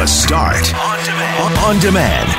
The Start on demand. On demand.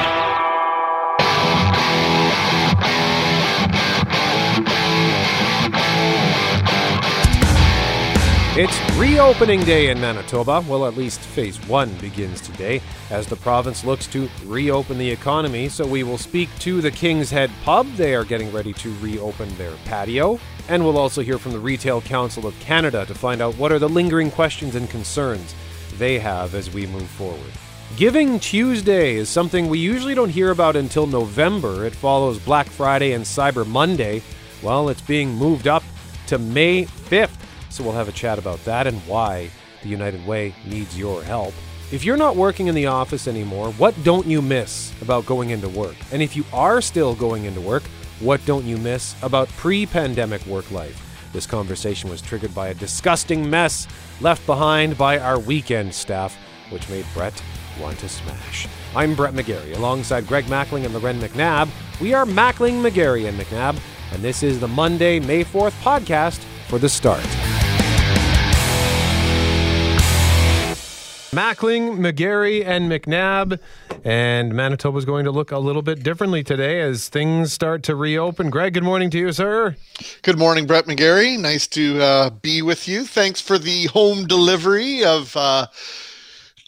It's reopening day in Manitoba. Well, at least phase one begins today as the province looks to reopen the economy. So we will speak to the King's Head Pub. They are getting ready to reopen their patio. And we'll also hear from the Retail Council of Canada to find out what are the lingering questions and concerns they have as we move forward. Giving Tuesday is something we usually don't hear about until November. It follows Black Friday and Cyber Monday. Well, it's being moved up to May 5th. So we'll have a chat about that and why the United Way needs your help. If you're not working in the office anymore, what don't you miss about going into work? And if you are still going into work, what don't you miss about pre pandemic work life? This conversation was triggered by a disgusting mess left behind by our weekend staff, which made Brett want to smash. I'm Brett McGarry, alongside Greg Mackling and Loren McNabb. We are Mackling, McGarry, and McNabb, and this is the Monday, May 4th podcast for The Start. Mackling, McGarry, and McNabb. And Manitoba is going to look a little bit differently today as things start to reopen. Greg, good morning to you, sir. Good morning, Brett McGarry. Nice to uh, be with you. Thanks for the home delivery of. Uh,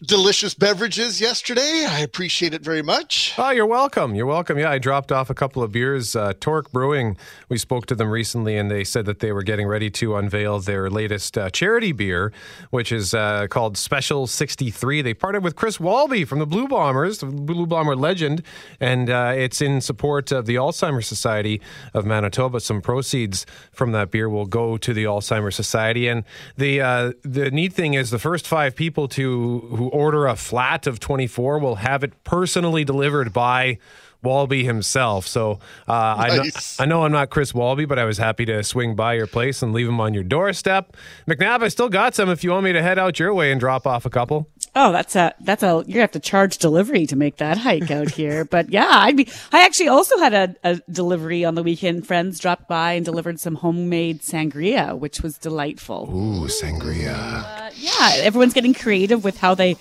delicious beverages yesterday. I appreciate it very much. Oh, you're welcome. You're welcome. Yeah, I dropped off a couple of beers. Uh, Torque Brewing, we spoke to them recently, and they said that they were getting ready to unveil their latest uh, charity beer, which is uh, called Special 63. They partnered with Chris Walby from the Blue Bombers, the Blue Bomber legend, and uh, it's in support of the Alzheimer's Society of Manitoba. Some proceeds from that beer will go to the Alzheimer's Society. And the uh, the neat thing is the first five people to who order a flat of 24 will have it personally delivered by Walby himself. So uh, nice. I, know, I know I'm not Chris Walby, but I was happy to swing by your place and leave him on your doorstep. McNabb, I still got some if you want me to head out your way and drop off a couple. Oh, that's a that's a you're gonna have to charge delivery to make that hike out here. but yeah, I'd be. I actually also had a, a delivery on the weekend. Friends dropped by and delivered some homemade sangria, which was delightful. Ooh, sangria. Uh, yeah, everyone's getting creative with how they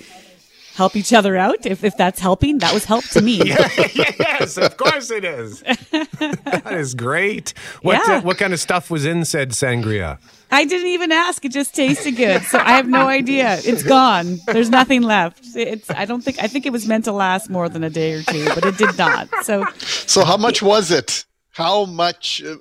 help each other out. If, if that's helping, that was help to me. yes, of course it is. that is great. What, yeah. uh, what kind of stuff was in said sangria? I didn't even ask. It just tasted good. So I have no idea. It's gone. There's nothing left. It's I don't think I think it was meant to last more than a day or two, but it did not. So So how much was it? how much uh,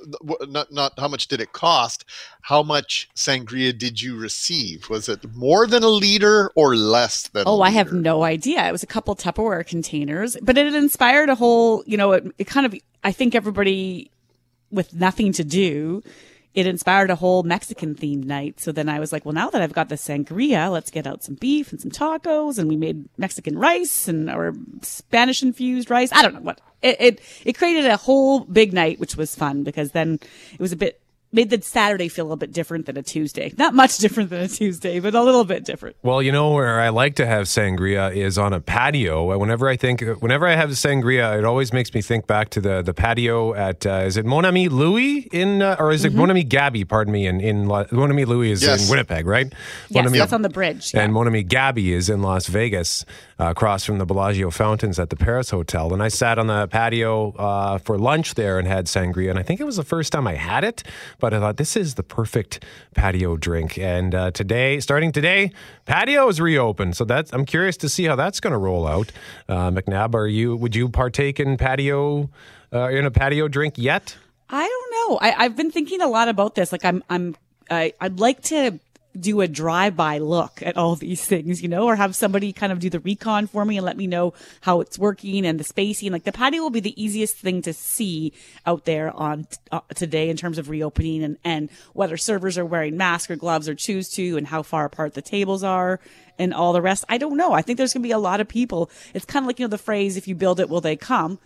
not not how much did it cost how much sangria did you receive was it more than a liter or less than oh i have no idea it was a couple tupperware containers but it inspired a whole you know it, it kind of i think everybody with nothing to do it inspired a whole Mexican themed night. So then I was like, well, now that I've got the sangria, let's get out some beef and some tacos. And we made Mexican rice and or Spanish infused rice. I don't know what it, it, it created a whole big night, which was fun because then it was a bit made the Saturday feel a little bit different than a Tuesday. Not much different than a Tuesday, but a little bit different. Well, you know where I like to have sangria is on a patio. Whenever I think, whenever I have sangria, it always makes me think back to the the patio at uh, is it Mon Ami Louis in uh, or is it mm-hmm. Mon Ami Gabi? Pardon me. In in Mon Ami Louis is yes. in Winnipeg, right? Yes, Mon that's on the bridge. And yeah. Mon Ami Gabi is in Las Vegas, uh, across from the Bellagio fountains at the Paris Hotel. And I sat on the patio uh, for lunch there and had sangria, and I think it was the first time I had it. But I thought this is the perfect patio drink. And uh, today, starting today, patio is reopened. So that's I'm curious to see how that's going to roll out. Uh, McNabb, are you? Would you partake in patio uh, in a patio drink yet? I don't know. I, I've been thinking a lot about this. Like I'm I'm I, I'd like to do a drive-by look at all these things, you know, or have somebody kind of do the recon for me and let me know how it's working and the spacing. Like the patio will be the easiest thing to see out there on uh, today in terms of reopening and, and whether servers are wearing masks or gloves or choose to and how far apart the tables are and all the rest. I don't know. I think there's going to be a lot of people. It's kind of like, you know, the phrase, if you build it, will they come?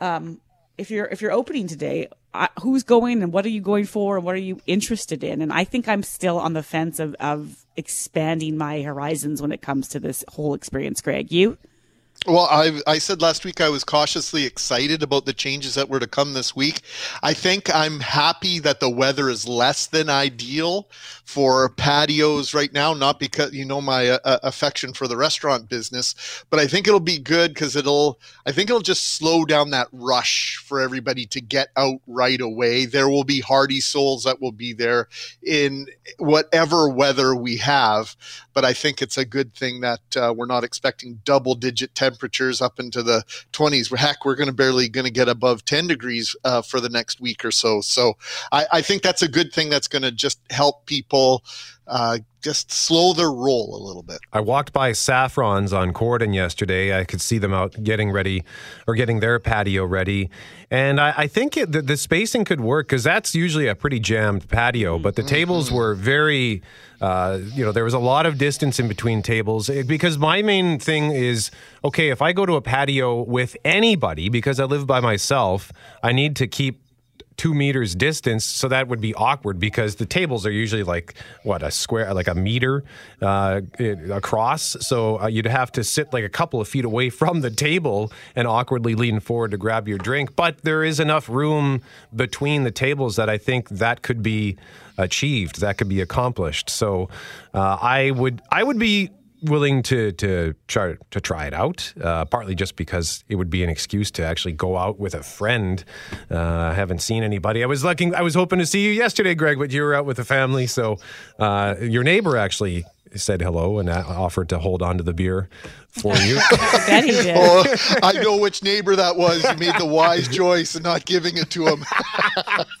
Um, if you're if you're opening today, uh, who's going and what are you going for and what are you interested in? And I think I'm still on the fence of of expanding my horizons when it comes to this whole experience. Greg, you? Well, I, I said last week I was cautiously excited about the changes that were to come this week. I think I'm happy that the weather is less than ideal for patios right now, not because you know my uh, affection for the restaurant business, but I think it'll be good because it'll I think it'll just slow down that rush for everybody to get out right away. There will be hardy souls that will be there in whatever weather we have, but I think it's a good thing that uh, we're not expecting double digit temperatures up into the 20s. Heck, we're going to barely going to get above 10 degrees uh, for the next week or so. So I, I think that's a good thing that's going to just help people uh, just slow their roll a little bit. I walked by Saffron's on Corydon yesterday. I could see them out getting ready or getting their patio ready. And I, I think it, the, the, spacing could work because that's usually a pretty jammed patio, but the mm-hmm. tables were very, uh, you know, there was a lot of distance in between tables. Because my main thing is okay, if I go to a patio with anybody because I live by myself, I need to keep two meters distance, so that would be awkward because the tables are usually like what a square, like a meter uh, across. So uh, you'd have to sit like a couple of feet away from the table and awkwardly lean forward to grab your drink. But there is enough room between the tables that I think that could be achieved, that could be accomplished. So uh, I would I would be willing to to try to try it out. Uh, partly just because it would be an excuse to actually go out with a friend. Uh, I haven't seen anybody. I was looking. I was hoping to see you yesterday, Greg, but you were out with the family. So uh, your neighbor actually said hello and offered to hold on to the beer for you. I he did. Oh, I know which neighbor that was. You made the wise choice in not giving it to him.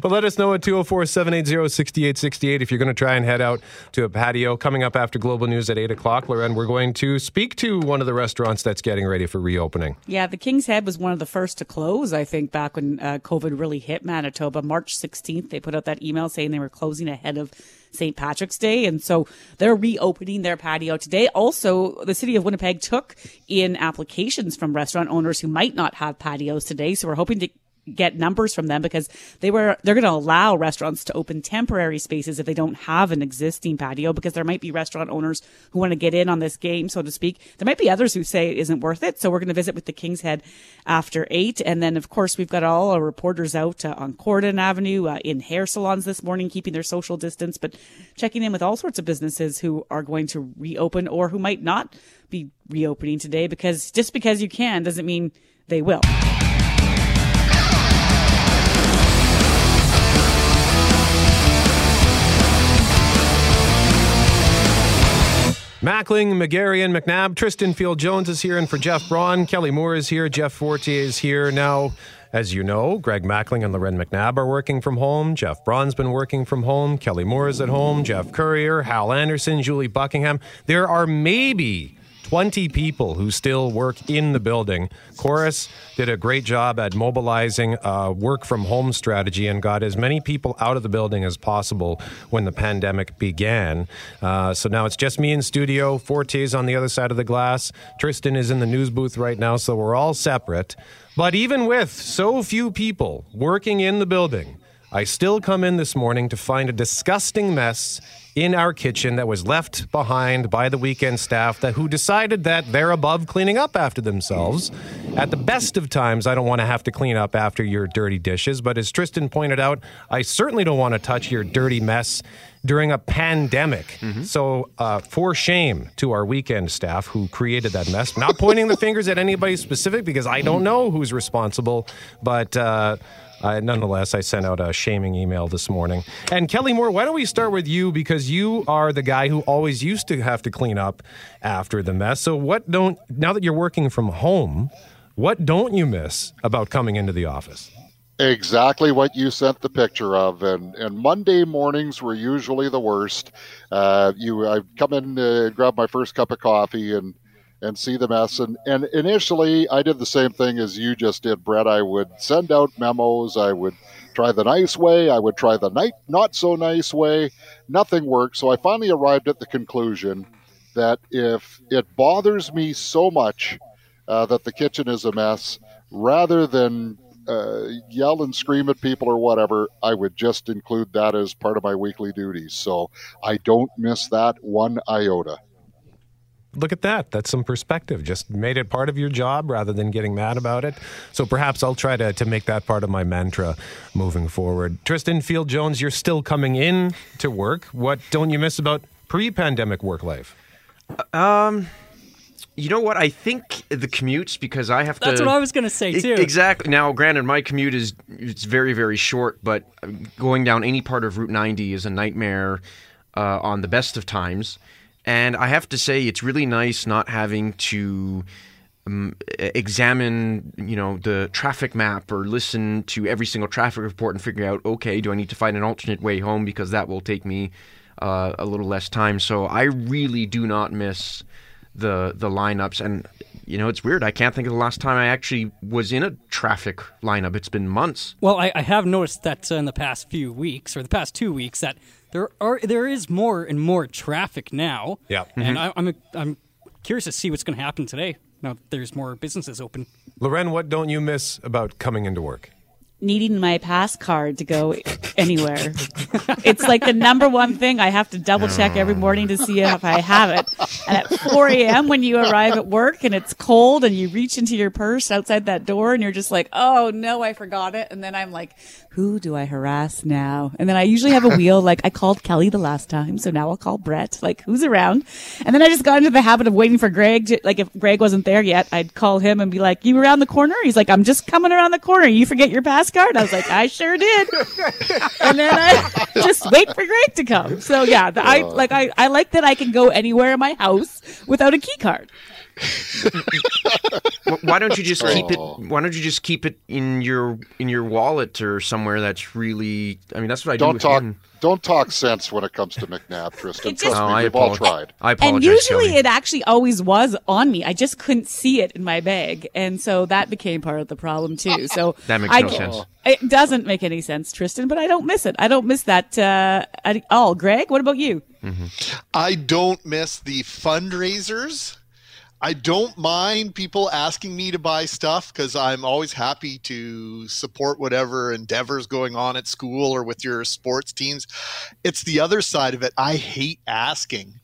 but let us know at 204 780 6868 if you're going to try and head out to a patio. Coming up after Global News at 8 o'clock, Loren, we're going to speak to one of the restaurants that's getting ready for reopening. Yeah, the King's Head was one of the first to close, I think, back when uh, COVID really hit Manitoba. March 16th, they put out that email saying they were closing ahead of St. Patrick's Day. And so they're reopening their patio today. Also, the city of Winnipeg took in applications from restaurant owners who might not have patios today. So we're hoping to get numbers from them because they were they're going to allow restaurants to open temporary spaces if they don't have an existing patio because there might be restaurant owners who want to get in on this game so to speak there might be others who say it isn't worth it so we're going to visit with the king's head after 8 and then of course we've got all our reporters out uh, on Corydon Avenue uh, in hair salons this morning keeping their social distance but checking in with all sorts of businesses who are going to reopen or who might not be reopening today because just because you can doesn't mean they will. Mackling, McGarry and, McNabb, Tristan Field Jones is here, and for Jeff Braun, Kelly Moore is here, Jeff Fortier is here. Now, as you know, Greg Mackling and Loren McNabb are working from home. Jeff Braun's been working from home. Kelly Moore is at home. Jeff Fortier, Hal Anderson, Julie Buckingham. There are maybe 20 people who still work in the building. Chorus did a great job at mobilizing a work from home strategy and got as many people out of the building as possible when the pandemic began. Uh, so now it's just me in studio. Forte's on the other side of the glass. Tristan is in the news booth right now, so we're all separate. But even with so few people working in the building, I still come in this morning to find a disgusting mess in our kitchen that was left behind by the weekend staff that who decided that they're above cleaning up after themselves. At the best of times, I don't want to have to clean up after your dirty dishes, but as Tristan pointed out, I certainly don't want to touch your dirty mess during a pandemic. Mm-hmm. So, uh, for shame to our weekend staff who created that mess. Not pointing the fingers at anybody specific because I don't know who's responsible, but. Uh, nonetheless, I sent out a shaming email this morning. And Kelly Moore, why don't we start with you because you are the guy who always used to have to clean up after the mess. So, what don't, now that you're working from home, what don't you miss about coming into the office? Exactly what you sent the picture of, and and Monday mornings were usually the worst. Uh, you, I come in, uh, grab my first cup of coffee, and and see the mess. And, and initially, I did the same thing as you just did, Brett. I would send out memos. I would try the nice way. I would try the night, not so nice way. Nothing worked. So I finally arrived at the conclusion that if it bothers me so much uh, that the kitchen is a mess, rather than uh, yell and scream at people or whatever, I would just include that as part of my weekly duties. So I don't miss that one iota. Look at that. That's some perspective. Just made it part of your job rather than getting mad about it. So perhaps I'll try to, to make that part of my mantra moving forward. Tristan Field Jones, you're still coming in to work. What don't you miss about pre pandemic work life? Um, you know what? I think the commutes because I have to. That's what I was going to say too. Exactly. Now, granted, my commute is it's very very short, but going down any part of Route 90 is a nightmare uh, on the best of times. And I have to say, it's really nice not having to um, examine, you know, the traffic map or listen to every single traffic report and figure out, okay, do I need to find an alternate way home because that will take me uh, a little less time. So I really do not miss the the lineups. And you know it's weird. I can't think of the last time i actually was in a traffic lineup. It's been months. Well, I, I have noticed that uh, in the past few weeks, or the past two weeks, that there are there is more and more traffic now. Yeah. and mm-hmm. I, I'm I'm curious to see what's going to happen today. Now that there's more businesses open. Loren, what don't you miss about coming into work? Needing my pass card to go anywhere. it's like the number one thing I have to double check every oh. morning to see if I have it. And at 4 a.m. when you arrive at work and it's cold and you reach into your purse outside that door and you're just like, oh no, I forgot it. And then I'm like, who do I harass now? And then I usually have a wheel. Like I called Kelly the last time, so now I'll call Brett. Like who's around? And then I just got into the habit of waiting for Greg. To, like if Greg wasn't there yet, I'd call him and be like, "You around the corner?" He's like, "I'm just coming around the corner. You forget your pass card?" I was like, "I sure did." and then I just wait for Greg to come. So yeah, the, I oh. like I, I like that I can go anywhere in my house without a key card. Why don't you just keep it Oh. why don't you just keep it in your in your wallet or somewhere that's really i mean that's what i do Don't with talk. him. Don't talk sense when it comes to McNabb, Tristan. It just- Trust Oh, me, I we've all tried. I apologize And usually Kelly. it actually always was on me. I just couldn't see it in my bag. And so that became part of the problem too. So That makes I, no sense. It doesn't make any sense, Tristan, but I don't miss it. I don't miss that uh, at all. Greg, what about you? I don't miss the fundraisers. I don't mind people asking me to buy stuff because I'm always happy to support whatever endeavors going on at school or with your sports teams. It's the other side of it. I hate asking.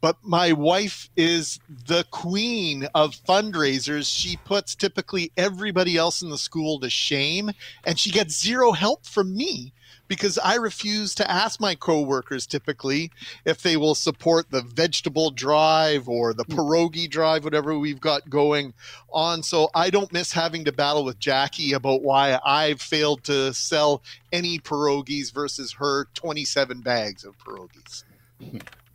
But my wife is the queen of fundraisers. She puts typically everybody else in the school to shame, and she gets zero help from me because I refuse to ask my coworkers typically if they will support the vegetable drive or the pierogi drive, whatever we've got going on. So I don't miss having to battle with Jackie about why I've failed to sell any pierogies versus her 27 bags of pierogies.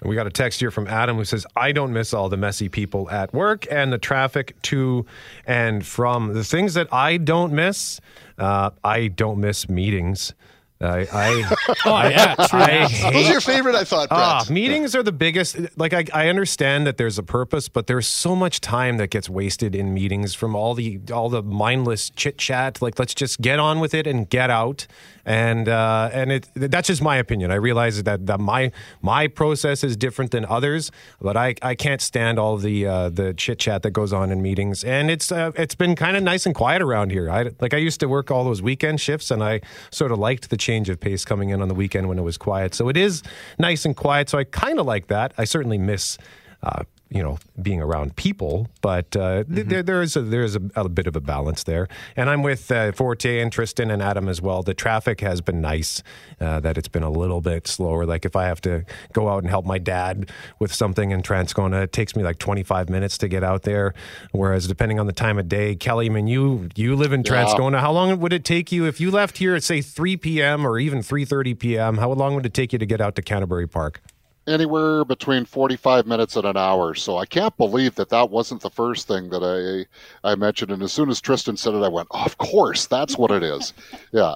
We got a text here from Adam who says, I don't miss all the messy people at work and the traffic to and from. The things that I don't miss, uh, I don't miss meetings. I, I, Oh yeah. I Those hate are your favorite, I thought, Brett. Ah, meetings are the biggest. Like I, I understand that there's a purpose, but there's so much time that gets wasted in meetings from all the all the mindless chit chat. Like let's just get on with it and get out. And uh, and it that's just my opinion. I realize that, that my my process is different than others, but I, I can't stand all the uh, the chit chat that goes on in meetings. And it's uh, it's been kind of nice and quiet around here. I like I used to work all those weekend shifts, and I sort of liked the change of pace coming in on the weekend when it was quiet. So it is nice and quiet. So I kind of like that. I certainly miss. Uh, you know, being around people, but uh, th- there, there is a, there is a, a bit of a balance there. And I'm with uh, Forte and Tristan and Adam as well. The traffic has been nice, uh, that it's been a little bit slower. Like if I have to go out and help my dad with something in Transcona, it takes me like 25 minutes to get out there. Whereas depending on the time of day, Kelly, I mean, you you live in Transcona. How long would it take you if you left here at say 3 p.m. or even 3:30 p.m.? How long would it take you to get out to Canterbury Park? Anywhere between 45 minutes and an hour. So I can't believe that that wasn't the first thing that I I mentioned. And as soon as Tristan said it, I went, oh, "Of course, that's what it is." yeah.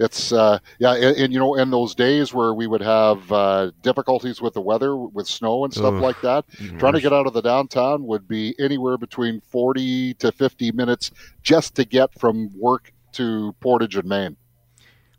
It's uh, yeah, and, and, you know, in those days where we would have uh, difficulties with the weather, with snow and stuff Ugh, like that, trying to get out of the downtown would be anywhere between forty to fifty minutes just to get from work to Portage and Main.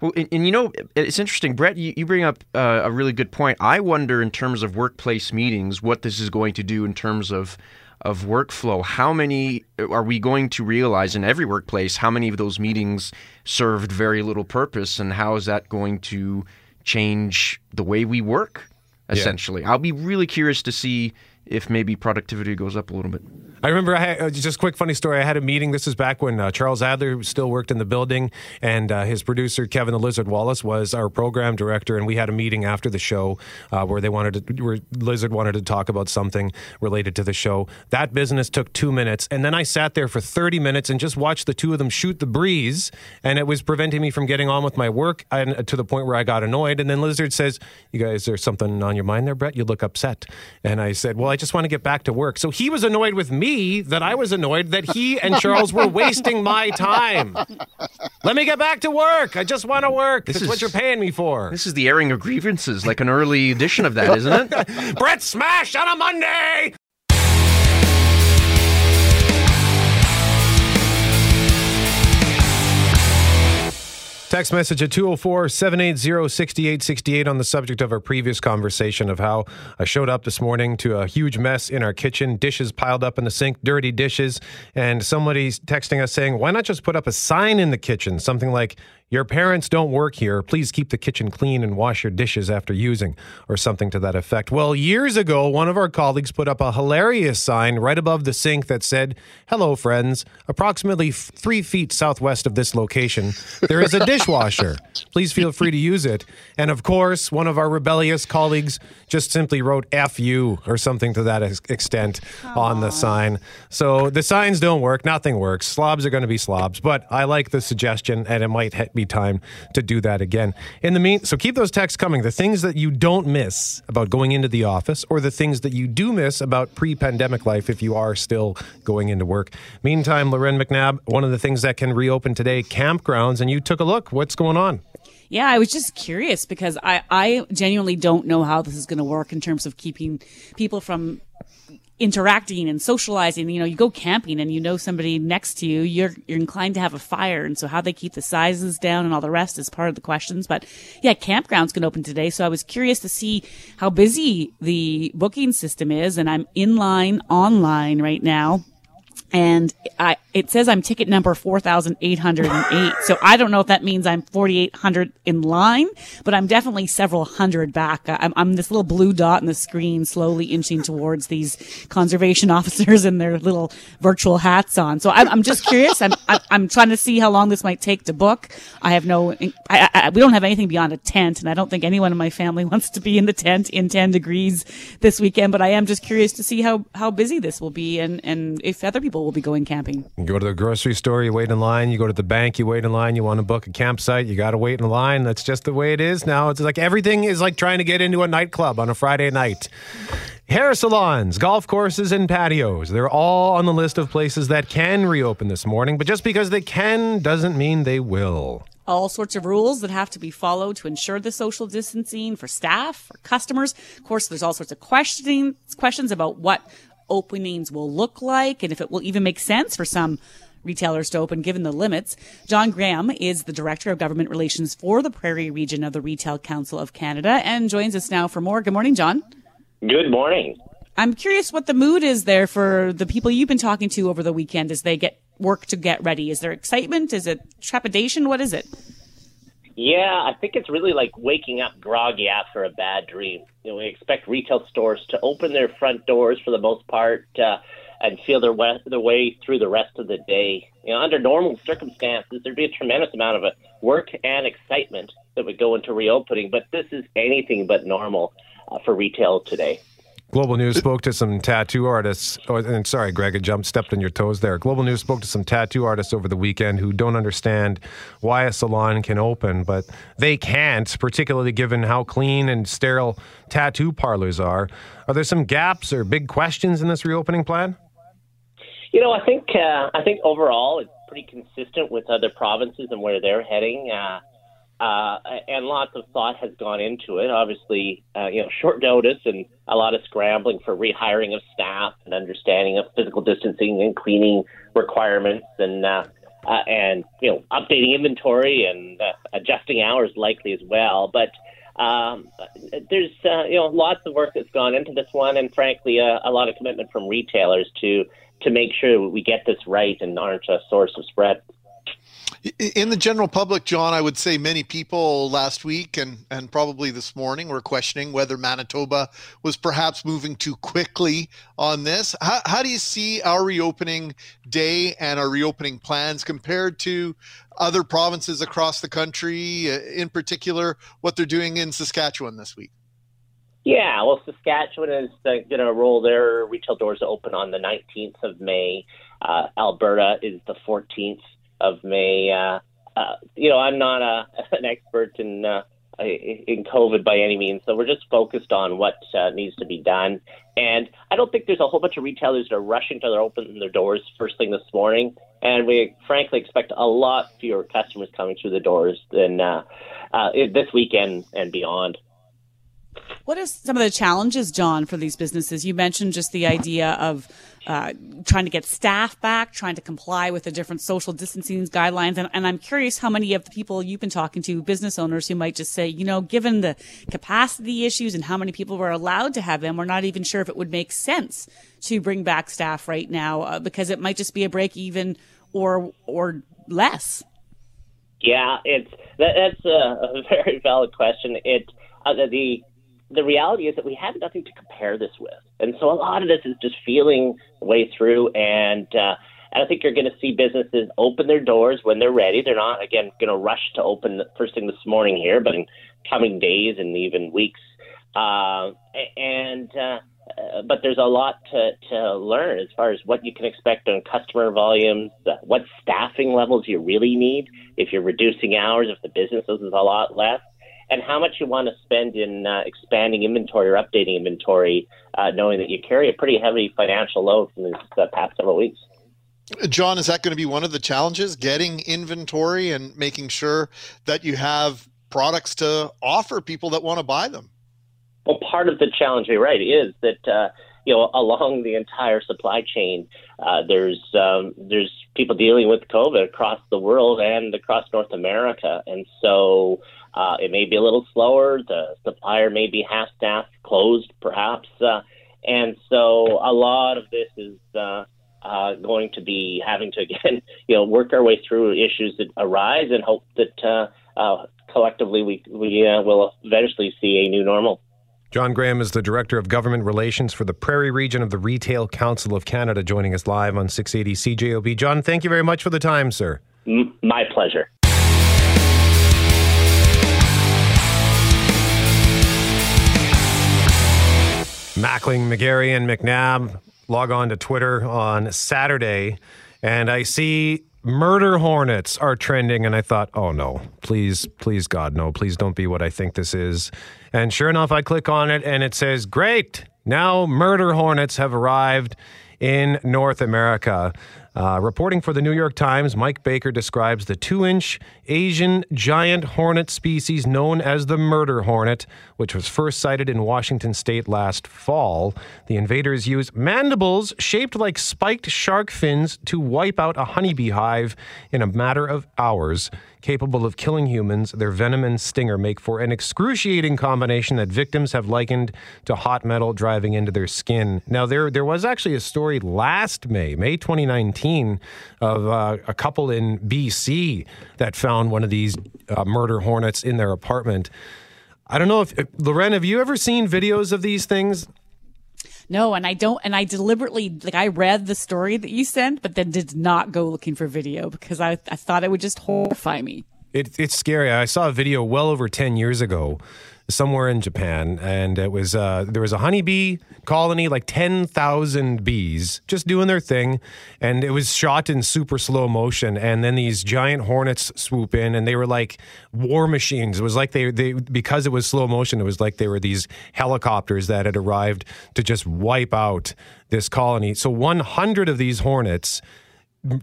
Well, and, and you know, it's interesting, Brett. You, you bring up uh, a really good point. I wonder, in terms of workplace meetings, what this is going to do in terms of of workflow. How many are we going to realize in every workplace? How many of those meetings served very little purpose, and how is that going to change the way we work? Essentially, I'll be really curious to see if maybe productivity goes up a little bit. I remember I had uh, just quick funny story. I had a meeting. This is back when uh, Charles Adler still worked in the building, and uh, his producer Kevin the Lizard Wallace was our program director. And we had a meeting after the show uh, where they wanted to, where Lizard wanted to talk about something related to the show. That business took two minutes, and then I sat there for thirty minutes and just watched the two of them shoot the breeze, and it was preventing me from getting on with my work, and uh, to the point where I got annoyed. And then Lizard says, "You guys, there's something on your mind there, Brett? You look upset." And I said, "Well, I just want to get back to work." So he was annoyed with me that I was annoyed that he and Charles were wasting my time. Let me get back to work. I just want to work. This This is what you're paying me for. This is the airing of grievances, like an early edition of that, isn't it? Brett Smash on a Monday. Text message at 204 780 6868 on the subject of our previous conversation of how I showed up this morning to a huge mess in our kitchen, dishes piled up in the sink, dirty dishes, and somebody's texting us saying, Why not just put up a sign in the kitchen? Something like, Your parents don't work here. Please keep the kitchen clean and wash your dishes after using, or something to that effect. Well, years ago, one of our colleagues put up a hilarious sign right above the sink that said, Hello, friends. Approximately three feet southwest of this location, there is a dishwasher. Please feel free to use it. And of course, one of our rebellious colleagues just simply wrote F you or something to that ex- extent on the sign. So the signs don't work. Nothing works. Slobs are going to be slobs. But I like the suggestion, and it might ha- be time to do that again. In the mean, so keep those texts coming. The things that you don't miss about going into the office, or the things that you do miss about pre-pandemic life if you are still going into work. Meantime, Loren McNabb, one of the things that can reopen today, campgrounds, and you took a look. What's going on? Yeah, I was just curious because I, I genuinely don't know how this is going to work in terms of keeping people from interacting and socializing. You know, you go camping and you know somebody next to you, you're, you're inclined to have a fire. And so how they keep the sizes down and all the rest is part of the questions. But yeah, campgrounds can open today. So I was curious to see how busy the booking system is. And I'm in line online right now and I, it says I'm ticket number 4,808. so I don't know if that means I'm 4,800 in line, but I'm definitely several hundred back. I'm, I'm this little blue dot in the screen slowly inching towards these conservation officers and their little virtual hats on. So I'm, I'm just curious. I'm, I'm, I'm trying to see how long this might take to book. I have no, I, I, we don't have anything beyond a tent and I don't think anyone in my family wants to be in the tent in 10 degrees this weekend, but I am just curious to see how, how busy this will be and, and if other people will be going camping. You go to the grocery store, you wait in line. You go to the bank, you wait in line. You want to book a campsite, you got to wait in line. That's just the way it is now. It's like everything is like trying to get into a nightclub on a Friday night. Hair salons, golf courses, and patios. They're all on the list of places that can reopen this morning, but just because they can doesn't mean they will. all sorts of rules that have to be followed to ensure the social distancing for staff, for customers. Of course, there's all sorts of questioning questions about what openings will look like and if it will even make sense for some retailers to open given the limits. John Graham is the Director of Government Relations for the Prairie region of the Retail Council of Canada and joins us now for more. Good morning, John. Good morning. I'm curious what the mood is there for the people you've been talking to over the weekend as they get work to get ready. Is there excitement? Is it trepidation? What is it? Yeah, I think it's really like waking up groggy after a bad dream. You know, we expect retail stores to open their front doors for the most part uh, and feel their way, their way through the rest of the day. You know, under normal circumstances, there'd be a tremendous amount of uh, work and excitement that would go into reopening, but this is anything but normal uh, for retail today. Global News spoke to some tattoo artists. Oh, and sorry, Greg, I jumped, stepped on your toes there. Global News spoke to some tattoo artists over the weekend who don't understand why a salon can open, but they can't, particularly given how clean and sterile tattoo parlors are. Are there some gaps or big questions in this reopening plan? You know, I think uh, I think overall it's pretty consistent with other provinces and where they're heading. Uh, uh, and lots of thought has gone into it. Obviously, uh, you know, short notice and a lot of scrambling for rehiring of staff and understanding of physical distancing and cleaning requirements and uh, uh, and you know updating inventory and uh, adjusting hours likely as well. But um, there's uh, you know lots of work that's gone into this one, and frankly, uh, a lot of commitment from retailers to to make sure we get this right and aren't a source of spread. In the general public, John, I would say many people last week and, and probably this morning were questioning whether Manitoba was perhaps moving too quickly on this. How, how do you see our reopening day and our reopening plans compared to other provinces across the country, uh, in particular, what they're doing in Saskatchewan this week? Yeah, well, Saskatchewan is uh, going to roll their retail doors open on the 19th of May. Uh, Alberta is the 14th of May. Uh, uh, you know, I'm not a, an expert in uh, in COVID by any means, so we're just focused on what uh, needs to be done. And I don't think there's a whole bunch of retailers that are rushing to their open their doors first thing this morning. And we frankly expect a lot fewer customers coming through the doors than uh, uh, this weekend and beyond. What are some of the challenges, John, for these businesses? You mentioned just the idea of uh, trying to get staff back, trying to comply with the different social distancing guidelines. And, and, I'm curious how many of the people you've been talking to, business owners who might just say, you know, given the capacity issues and how many people were allowed to have them, we're not even sure if it would make sense to bring back staff right now uh, because it might just be a break even or or less. Yeah, it's that, that's a, a very valid question. It uh, the the reality is that we have nothing to compare this with. And so a lot of this is just feeling the way through. And, uh, and I think you're going to see businesses open their doors when they're ready. They're not, again, going to rush to open first thing this morning here, but in coming days and even weeks. Uh, and, uh, uh, but there's a lot to, to learn as far as what you can expect on customer volumes, uh, what staffing levels you really need if you're reducing hours, if the business is a lot less and how much you want to spend in uh, expanding inventory or updating inventory, uh, knowing that you carry a pretty heavy financial load from these uh, past several weeks. John, is that going to be one of the challenges, getting inventory and making sure that you have products to offer people that want to buy them? Well, part of the challenge, you're right, is that uh, you know along the entire supply chain, uh, there's um, there's people dealing with COVID across the world and across North America, and so uh, it may be a little slower. The supplier may be half staffed, closed, perhaps. Uh, and so a lot of this is uh, uh, going to be having to, again, you know, work our way through issues that arise and hope that uh, uh, collectively we, we uh, will eventually see a new normal. John Graham is the Director of Government Relations for the Prairie Region of the Retail Council of Canada, joining us live on 680 CJOB. John, thank you very much for the time, sir. M- my pleasure. Mackling, McGarry, and McNabb. Log on to Twitter on Saturday, and I see murder hornets are trending, and I thought, oh no, please, please, God, no, please don't be what I think this is. And sure enough, I click on it, and it says, great, now murder hornets have arrived in North America. Uh, reporting for the New York Times, Mike Baker describes the two inch Asian giant hornet species known as the murder hornet, which was first sighted in Washington state last fall. The invaders use mandibles shaped like spiked shark fins to wipe out a honeybee hive in a matter of hours capable of killing humans, their venom and stinger make for an excruciating combination that victims have likened to hot metal driving into their skin. Now, there there was actually a story last May, May 2019, of uh, a couple in BC that found one of these uh, murder hornets in their apartment. I don't know if Loren, have you ever seen videos of these things? No, and I don't, and I deliberately, like, I read the story that you sent, but then did not go looking for video because I, I thought it would just horrify me. It, it's scary. I saw a video well over 10 years ago somewhere in Japan, and it was uh, there was a honeybee colony, like ten thousand bees, just doing their thing, and it was shot in super slow motion. And then these giant hornets swoop in, and they were like war machines. It was like they they because it was slow motion, it was like they were these helicopters that had arrived to just wipe out this colony. So one hundred of these hornets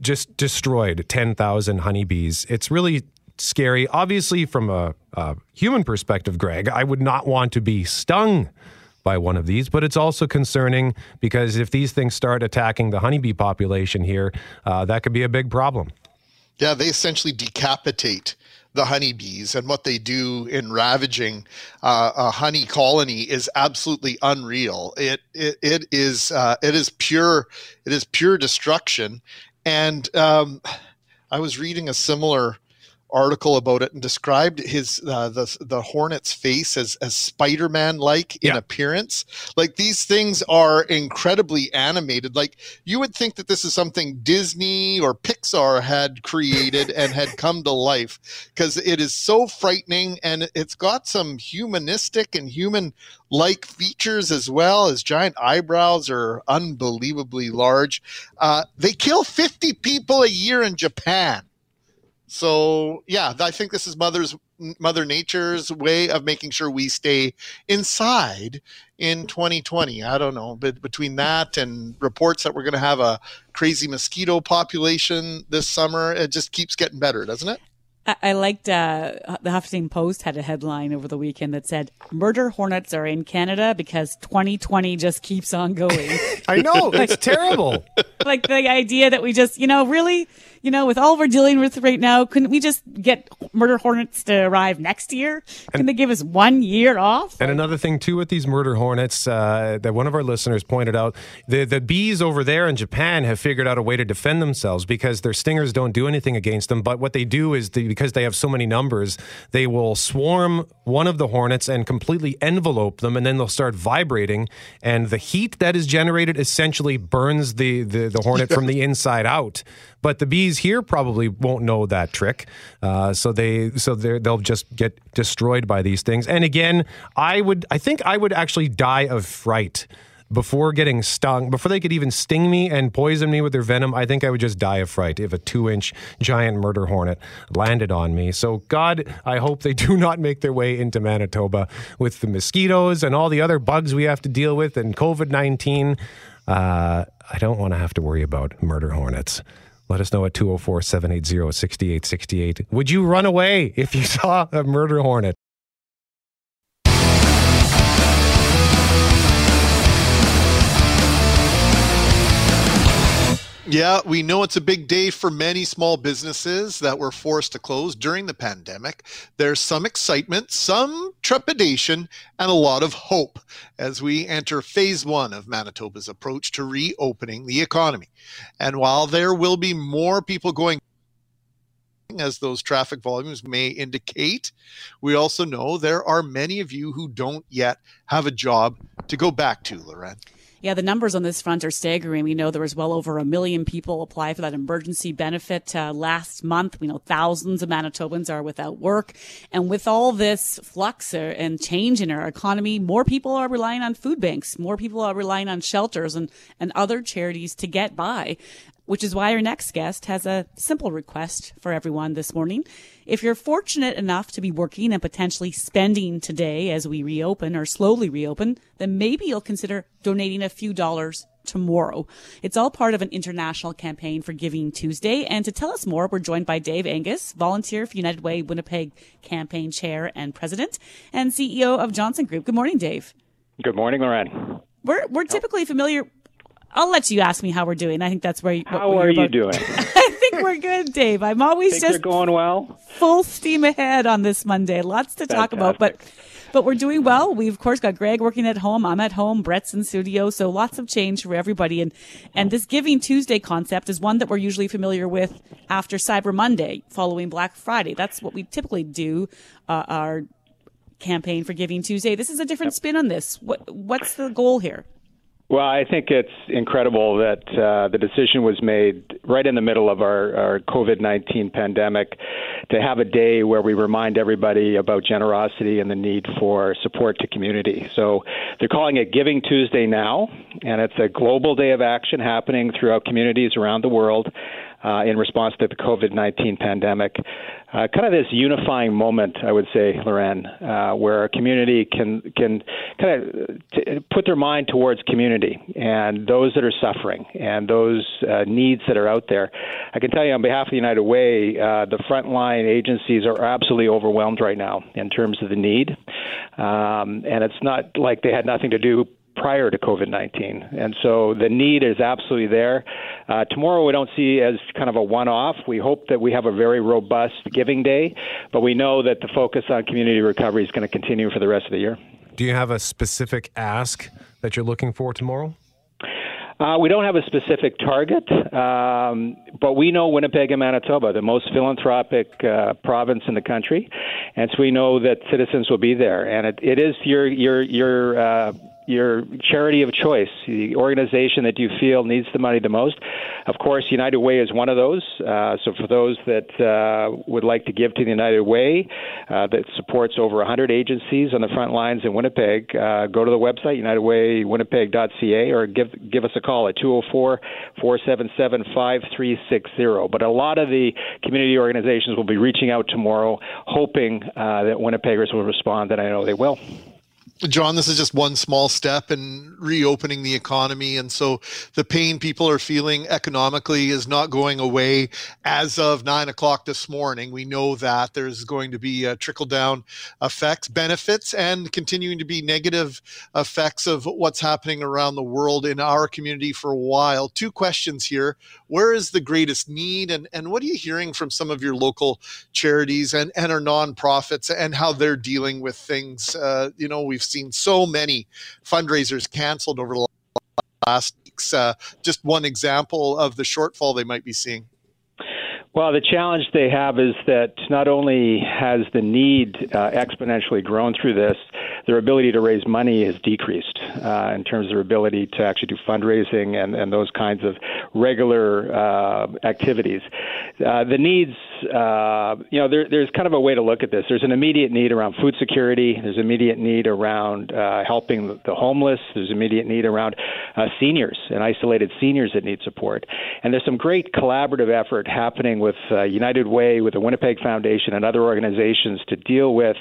just destroyed 10,000 honeybees. It's really scary. Obviously, from a, a human perspective, Greg, I would not want to be stung by one of these, but it's also concerning because if these things start attacking the honeybee population here, uh, that could be a big problem. Yeah, they essentially decapitate the honeybees, and what they do in ravaging uh, a honey colony is absolutely unreal. It it, it is uh, it is pure it is pure destruction, and um, I was reading a similar article about it and described his uh, the the hornet's face as as Spider-Man like in Yeah. appearance. Like these things are incredibly animated. Like you would think that this is something Disney or Pixar had created and had come to life because it is so frightening and it's got some humanistic and human like features as well as giant eyebrows are unbelievably large. Uh, they kill 50 people a year in Japan. So yeah, I think this is mother's Mother Nature's way of making sure we stay inside in 2020. I don't know, but between that and reports that we're going to have a crazy mosquito population this summer, it just keeps getting better, doesn't it? I, I liked uh, the Huffington Post had a headline over the weekend that said "Murder hornets are in Canada because 2020 just keeps on going." I know it's terrible. like the idea that we just, you know, really, you know, with all we're dealing with right now, couldn't we just get murder hornets to arrive next year? Can they give us one year off? And another thing too with these murder hornets uh, that one of our listeners pointed out, the the bees over there in Japan have figured out a way to defend themselves because their stingers don't do anything against them. But what they do is they, because they have so many numbers, they will swarm one of the hornets and completely envelope them, and then they'll start vibrating, and the heat that is generated essentially burns the the, the hornet from the inside out. But the bees here probably won't know that trick, uh, so they so they they'll just get destroyed by these things. And again, I would I think I would actually die of fright before getting stung. Before they could even sting me and poison me with their venom, I think I would just die of fright if a two-inch giant murder hornet landed on me. So God, I hope they do not make their way into Manitoba with the mosquitoes and all the other bugs we have to deal with and COVID nineteen. Uh, I don't want to have to worry about murder hornets. Let us know at 204 780 6868. Would you run away if you saw a murder hornet? Yeah, we know it's a big day for many small businesses that were forced to close during the pandemic. There's some excitement, some trepidation, and a lot of hope as we enter phase one of Manitoba's approach to reopening the economy. And while there will be more people going as those traffic volumes may indicate, we also know there are many of you who don't yet have a job to go back to, Loren. Yeah, the numbers on this front are staggering. We know there was well over a million people apply for that emergency benefit uh, last month. We know thousands of Manitobans are without work. And with all this flux uh, and change in our economy, more people are relying on food banks. More people are relying on shelters and, and other charities to get by which is why our next guest has a simple request for everyone this morning. If you're fortunate enough to be working and potentially spending today as we reopen or slowly reopen, then maybe you'll consider donating a few dollars tomorrow. It's all part of an international campaign for Giving Tuesday. And to tell us more, we're joined by Dave Angus, volunteer for United Way Winnipeg campaign chair and president, and CEO of Johnston Group. Good morning, Dave. Good morning, Loren. We're we're typically familiar. I'll let you ask me how we're doing. I think that's where. How we're are you doing? I think we're good, Dave. I'm always Think just going well? full steam ahead on this Monday. Lots to talk about, but but we're doing well. We've of course got Greg working at home. I'm at home. Brett's in studio, so lots of change for everybody. And and this Giving Tuesday concept is one that we're usually familiar with after Cyber Monday, following Black Friday. That's what we typically do. Uh, our campaign for Giving Tuesday. This is a different spin on this. What what's the goal here? Well, I think it's incredible that uh, the decision was made right in the middle of our, our COVID 19 pandemic to have a day where we remind everybody about generosity and the need for support to community. So they're calling it Giving Tuesday now, and it's a global day of action happening throughout communities around the world. Uh, in response to the COVID 19 pandemic. Uh, kind of this unifying moment, I would say, Loren, uh, where a community can, can kind of t- put their mind towards community and those that are suffering and those uh, needs that are out there. I can tell you on behalf of the United Way, uh, the frontline agencies are absolutely overwhelmed right now in terms of the need. Um, and it's not like they had nothing to do prior to COVID 19. And so the need is absolutely there. Uh, tomorrow we don't see as kind of a one off. We hope that we have a very robust giving day, but we know that the focus on community recovery is going to continue for the rest of the year. Do you have a specific ask that you're looking for tomorrow? Uh, we don't have a specific target, um, but we know Winnipeg and Manitoba, the most philanthropic uh, province in the country, and so we know that citizens will be there. And it, it is your your your uh, your charity of choice, the organization that you feel needs the money the most. Of course, United Way is one of those. Uh, so for those that uh, would like to give to the United Way, uh, that supports over 100 agencies on the front lines in Winnipeg, uh, go to the website unitedwaywinnipeg.ca or give give us a call at 204 477 5360. But a lot of the community organizations will be reaching out tomorrow, hoping uh, that Winnipeggers will respond, and I know they will. John, this is just one small step in reopening the economy. And so the pain people are feeling economically is not going away as of nine o'clock this morning. We know that there's going to be trickle down effects, benefits, and continuing to be negative effects of what's happening around the world in our community for a while. Two questions here. Where is the greatest need? And, and what are you hearing from some of your local charities and, and our nonprofits and how they're dealing with things? Uh, you know, we've seen so many fundraisers canceled over the last weeks. Uh, just one example of the shortfall they might be seeing. Well, the challenge they have is that not only has the need uh, exponentially grown through this, their ability to raise money has decreased uh, in terms of their ability to actually do fundraising and, and those kinds of regular uh, activities. Uh, the needs, uh, you know, there, there's kind of a way to look at this. There's an immediate need around food security. There's an immediate need around uh, helping the homeless. There's immediate need around seniors and isolated seniors that need support. And there's some great collaborative effort happening with United Way, with the Winnipeg Foundation, and other organizations to deal with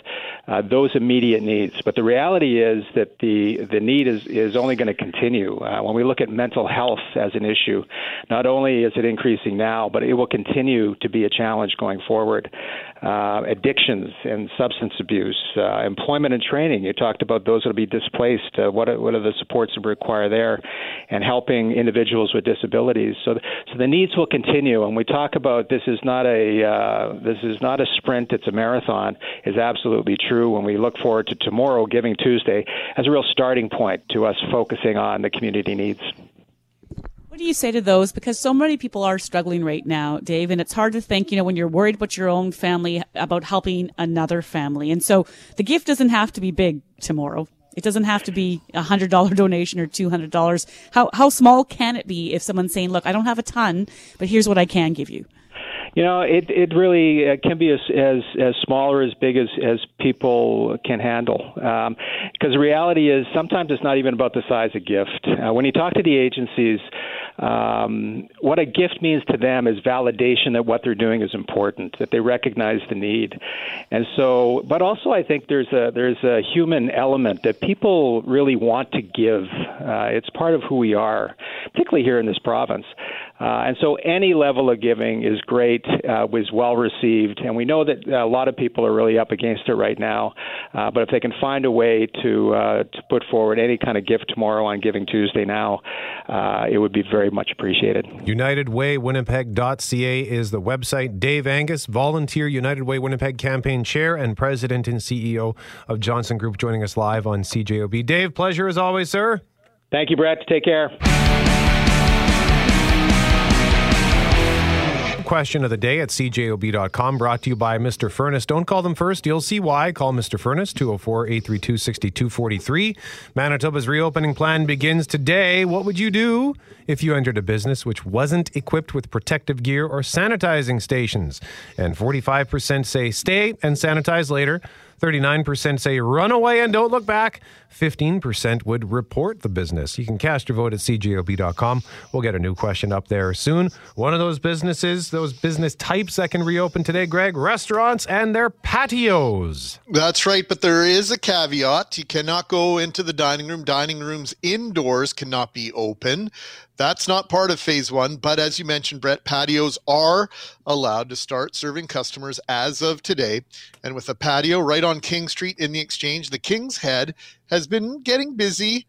those immediate needs. But the reality is that the the need is is only going to continue. Uh, when we look at mental health as an issue, not only is it increasing now, but it will continue to be a challenge going forward. Uh, addictions and substance abuse, uh, employment and training. You talked about those that will be displaced. Uh, what are, what are the supports that require there, and helping individuals with disabilities. So, so the needs will continue. And we talk about this is not a uh, this is not a sprint; it's a marathon. Is absolutely true. When we look forward to tomorrow, Giving Tuesday, as a real starting point to us focusing on the community needs. What do you say to those? Because so many people are struggling right now, Dave, and it's hard to think, you know, when you're worried about your own family, about helping another family. And so the gift doesn't have to be big tomorrow. It doesn't have to be a hundred dollar donation or two hundred dollars. How how small can it be if someone's saying, "Look, I don't have a ton, but here's what I can give you." You know, it it really uh, can be as as as small or as big as as people can handle. Because um, the reality is, sometimes it's not even about the size of gift. Uh, when you talk to the agencies, um, what a gift means to them is validation that what they're doing is important, that they recognize the need, and so. But also, I think there's a there's a human element that people really want to give. Uh, it's part of who we are, particularly here in this province. Uh, and so any level of giving is great, uh, was well received, and we know that a lot of people are really up against it right now. Uh, but if they can find a way to uh, to put forward any kind of gift tomorrow on Giving Tuesday now, uh, it would be very much appreciated. UnitedWayWinnipeg.ca is the website. Dave Angus, volunteer United Way Winnipeg campaign chair and president and CEO of Johnston Group, joining us live on CJOB. Dave, pleasure as always, sir. Thank you, Brett. Take care. Question of the day at cjob.com brought to you by Mr. Furnace. Don't call them first. You'll see why. Call Mr. Furnace 204 832 6243. Manitoba's reopening plan begins today. What would you do if you entered a business which wasn't equipped with protective gear or sanitizing stations? And 45% say stay and sanitize later. 39% say run away and don't look back. 15% would report the business. You can cast your vote at cjob.com. We'll get a new question up there soon. One of those businesses, those business types that can reopen today, Greg, restaurants and their patios. That's right, but there is a caveat. You cannot go into the dining room. Dining rooms indoors cannot be open. That's not part of phase one, but as you mentioned, Brett, patios are allowed to start serving customers as of today. And with a patio right on King Street in the exchange, the King's Head has been getting busy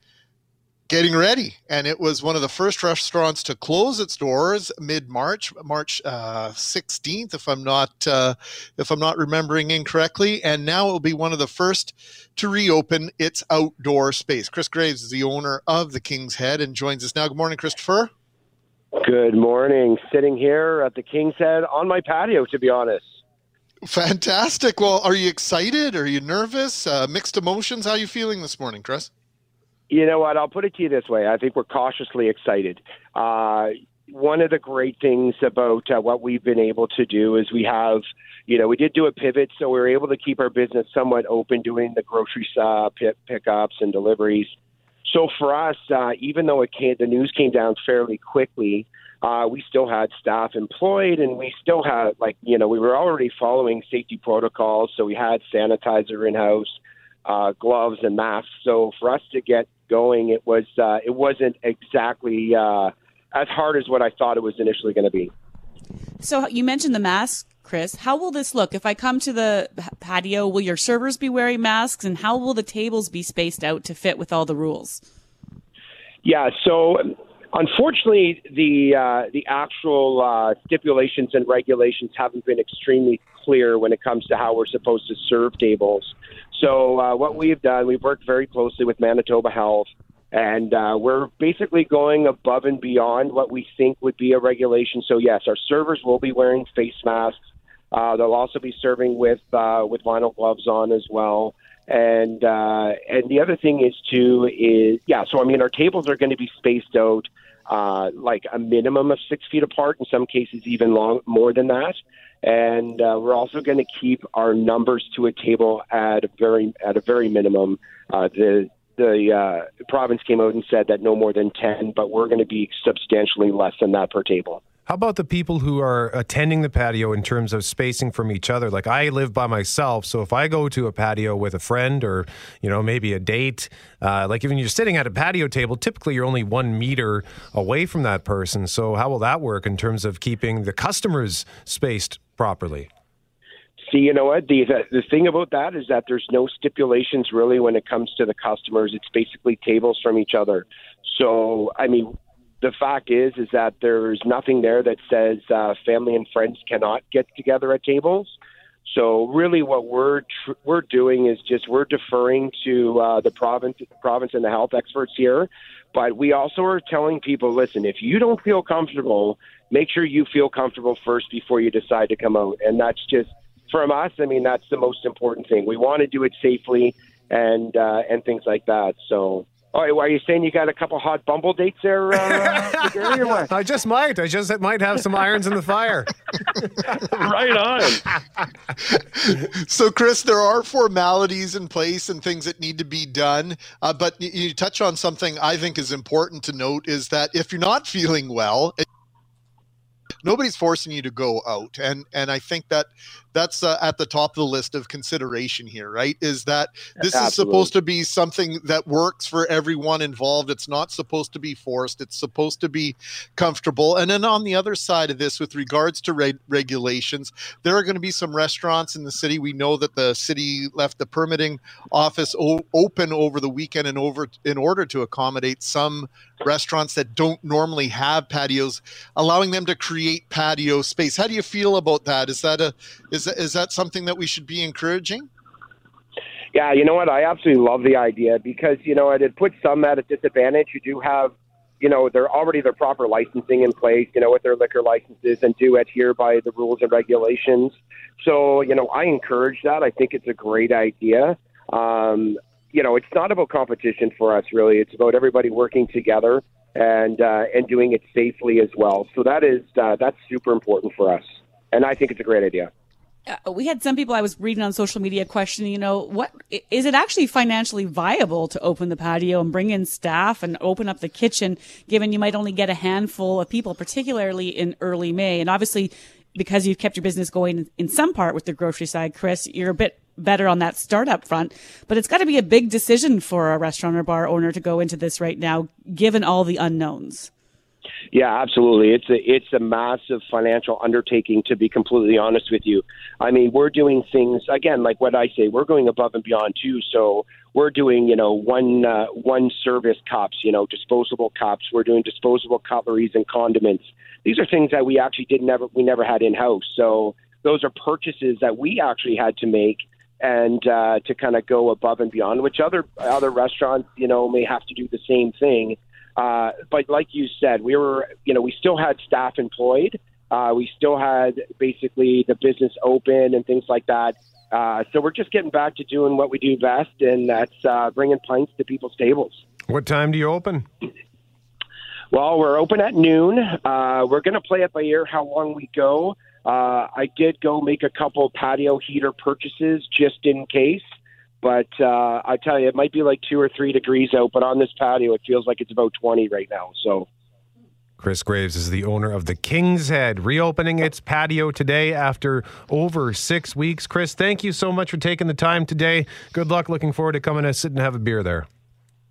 getting ready. And it was one of the first restaurants to close its doors mid March, March uh, 16th, if I'm not uh, if I'm not remembering incorrectly. And now it will be one of the first to reopen its outdoor space. Chris Graves is the owner of the King's Head and joins us now. Good morning, Christopher. Good morning. Sitting here at the King's Head on my patio, to be honest. Fantastic. Well, are you excited? Are you nervous? Uh, mixed emotions? How are you feeling this morning, Chris? You know what? I'll put it to you this way. I think we're cautiously excited. Uh, one of the great things about uh, what we've been able to do is we have, you know, we did do a pivot, so we were able to keep our business somewhat open, doing the grocery uh, pickups and deliveries. So for us, uh, even though it came, the news came down fairly quickly, uh, we still had staff employed, and we still had like you know we were already following safety protocols, so we had sanitizer in house, uh, gloves and masks. So for us to get going, it was uh, it wasn't exactly uh, as hard as what I thought it was initially going to be. So you mentioned the mask, Chris. How will this look if I come to the patio? Will your servers be wearing masks, and how will the tables be spaced out to fit with all the rules? Yeah, so unfortunately, the uh, the actual uh, stipulations and regulations haven't been extremely clear when it comes to how we're supposed to serve tables. So uh, what we've done, we've worked very closely with Manitoba Health, and uh, we're basically going above and beyond what we think would be a regulation. So yes, our servers will be wearing face masks. Uh, they'll also be serving with uh, with vinyl gloves on as well. And uh, and the other thing is too is yeah. So I mean, our tables are going to be spaced out uh, like a minimum of six feet apart. In some cases, even long more than that and uh, we're also going to keep our numbers to a table at a very at a very minimum. Uh, the the uh, province came out and said that no more than ten, but we're going to be substantially less than that per table. How about the people who are attending the patio in terms of spacing from each other? Like I live by myself, so if I go to a patio with a friend or you know maybe a date, uh, like even you're sitting at a patio table, typically you're only one meter away from that person. So how will that work in terms of keeping the customers spaced properly? See, you know what? The, the, the thing about that is that there's no stipulations really when it comes to the customers. It's basically tables from each other. So, I mean, the fact is is that there's nothing there that says uh, family and friends cannot get together at tables. So really, what we're tr- we're doing is just we're deferring to uh, the province, province and the health experts here, but we also are telling people, listen, if you don't feel comfortable, make sure you feel comfortable first before you decide to come out, and that's just from us. I mean, that's the most important thing. We want to do it safely and uh, and things like that. So Oh, are you saying you got a couple hot bumble dates there? Uh, I just might. I just might have some irons in the fire. right on. so, Chris, there are formalities in place and things that need to be done. Uh, but you, you touch on something I think is important to note is that if you're not feeling well, nobody's forcing you to go out and and i think that that's uh, at the top of the list of consideration here right? Is that this Absolutely. is supposed to be something that works for everyone involved. It's not supposed to be forced. It's supposed to be comfortable. And then on the other side of this with regards to reg- regulations there are going to be some restaurants in the city. We know that the city left the permitting office o- open over the weekend and over in order to accommodate some restaurants that don't normally have patios allowing them to create patio space. How do you feel about that? Is that a is is that something that we should be encouraging? Yeah, you know what? I absolutely love the idea because you know it puts some at a disadvantage. You do have, you know, they're already their proper licensing in place, you know, with their liquor licenses and do adhere by the rules and regulations. So, you know, I encourage that. I think it's a great idea. Um, you know, it's not about competition for us, really. It's about everybody working together and uh, and doing it safely as well. So that is uh, that's super important for us, and I think it's a great idea. Uh, we had some people I was reading on social media questioning, you know, what is it actually financially viable to open the patio and bring in staff and open up the kitchen, given you might only get a handful of people, particularly in early May. And obviously, because you've kept your business going in some part with the grocery side, Chris, you're a bit better on that startup front. But it's got to be a big decision for a restaurant or bar owner to go into this right now, given all the unknowns. Yeah, absolutely. It's a it's a massive financial undertaking to be completely honest with you. I mean, we're doing things again like what I say, we're going above and beyond too. So we're doing, you know, one uh, one service cups, you know, disposable cups. We're doing disposable cutleries and condiments. These are things that we actually did never we never had in house. So those are purchases that we actually had to make and uh, to kind of go above and beyond, which other other restaurants, you know, may have to do the same thing. Uh, but like you said, we were, you know, we still had staff employed. Uh, we still had basically the business open and things like that. Uh, so we're just getting back to doing what we do best, and that's uh, bringing pints to people's tables. What time do you open? Well, we're open at noon. Uh, we're going to play it by ear how long we go. Uh, I did go make a couple patio heater purchases just in case. But uh, I tell you, it might be like two or three degrees out, but on this patio, it feels like it's about 20 right now. So. Chris Graves is the owner of the King's Head, reopening its patio today after over six weeks. Chris, thank you so much for taking the time today. Good luck. Looking forward to coming to sit and have a beer there.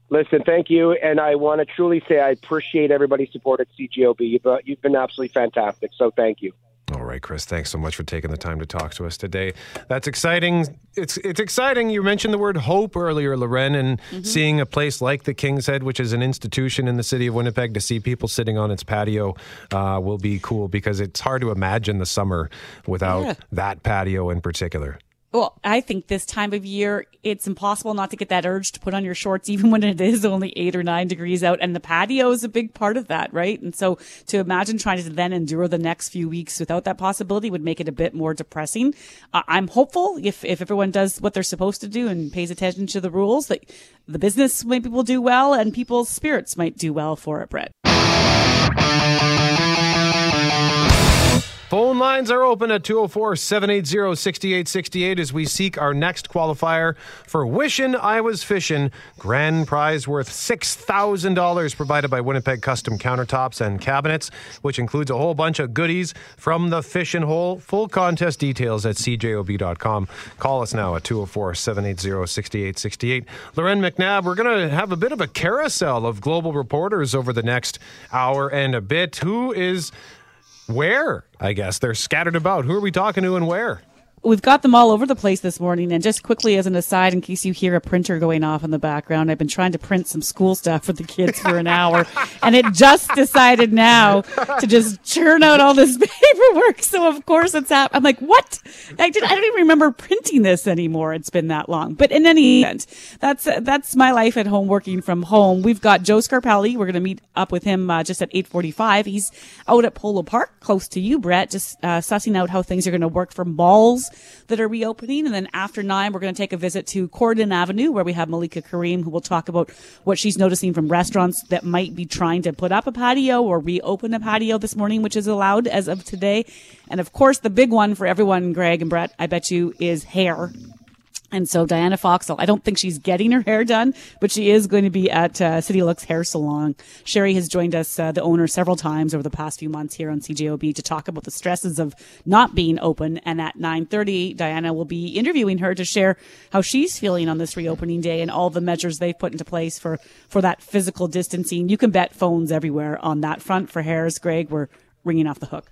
Listen, thank you, and I want to truly say I appreciate everybody's support at CJOB. You've, uh, you've been absolutely fantastic, so thank you. All right, Chris. Thanks so much for taking the time to talk to us today. That's exciting. It's it's exciting. You mentioned the word hope earlier, Loren, and mm-hmm. seeing a place like the King's Head, which is an institution in the city of Winnipeg, to see people sitting on its patio uh, will be cool because it's hard to imagine the summer without yeah. that patio in particular. Well, I think this time of year, it's impossible not to get that urge to put on your shorts, even when it is only eight or nine degrees out. And the patio is a big part of that, right? And so to imagine trying to then endure the next few weeks without that possibility would make it a bit more depressing. Uh, I'm hopeful if, if everyone does what they're supposed to do and pays attention to the rules that the business maybe will do well and people's spirits might do well for it, Brett. Phone lines are open at 204 780 6868 as we seek our next qualifier for Wishin' I Was Fishin'. Grand prize worth $6,000 provided by Winnipeg Custom Countertops and Cabinets, which includes a whole bunch of goodies from the Fishin' Hole. Full contest details at cjob.com. Call us now at 204 780 6868. Loren McNabb, we're going to have a bit of a carousel of global reporters over the next hour and a bit. Who is where? I guess they're scattered about. Who are we talking to and where? We've got them all over the place this morning. And just quickly, as an aside, in case you hear a printer going off in the background, I've been trying to print some school stuff for the kids for an hour, and it just decided now to just churn out all this paperwork. So of course it's happening. I'm like, what? I did. I don't even remember printing this anymore. It's been that long. But in any event, that's that's my life at home, working from home. We've got Joe Scarpelli. We're going to meet up with him uh, just at 8:45. He's out at Polo Park, close to you, Brett, just uh, sussing out how things are going to work for malls that are reopening. And then after nine, we're going to take a visit to Corydon Avenue where we have Malika Karim who will talk about what she's noticing from restaurants that might be trying to put up a patio or reopen a patio this morning, which is allowed as of today. And of course, the big one for everyone, Greg and Brett, I bet you is hair. And so Diana Foxall, I don't think she's getting her hair done, but she is going to be at uh, City Looks Hair Salon. Sherry has joined us, uh, the owner, several times over the past few months here on CJOB to talk about the stresses of not being open. And at 9:30, Diana will be interviewing her to share how she's feeling on this reopening day and all the measures they've put into place for for that physical distancing. You can bet phones everywhere on that front for hairs. Greg, we're ringing off the hook.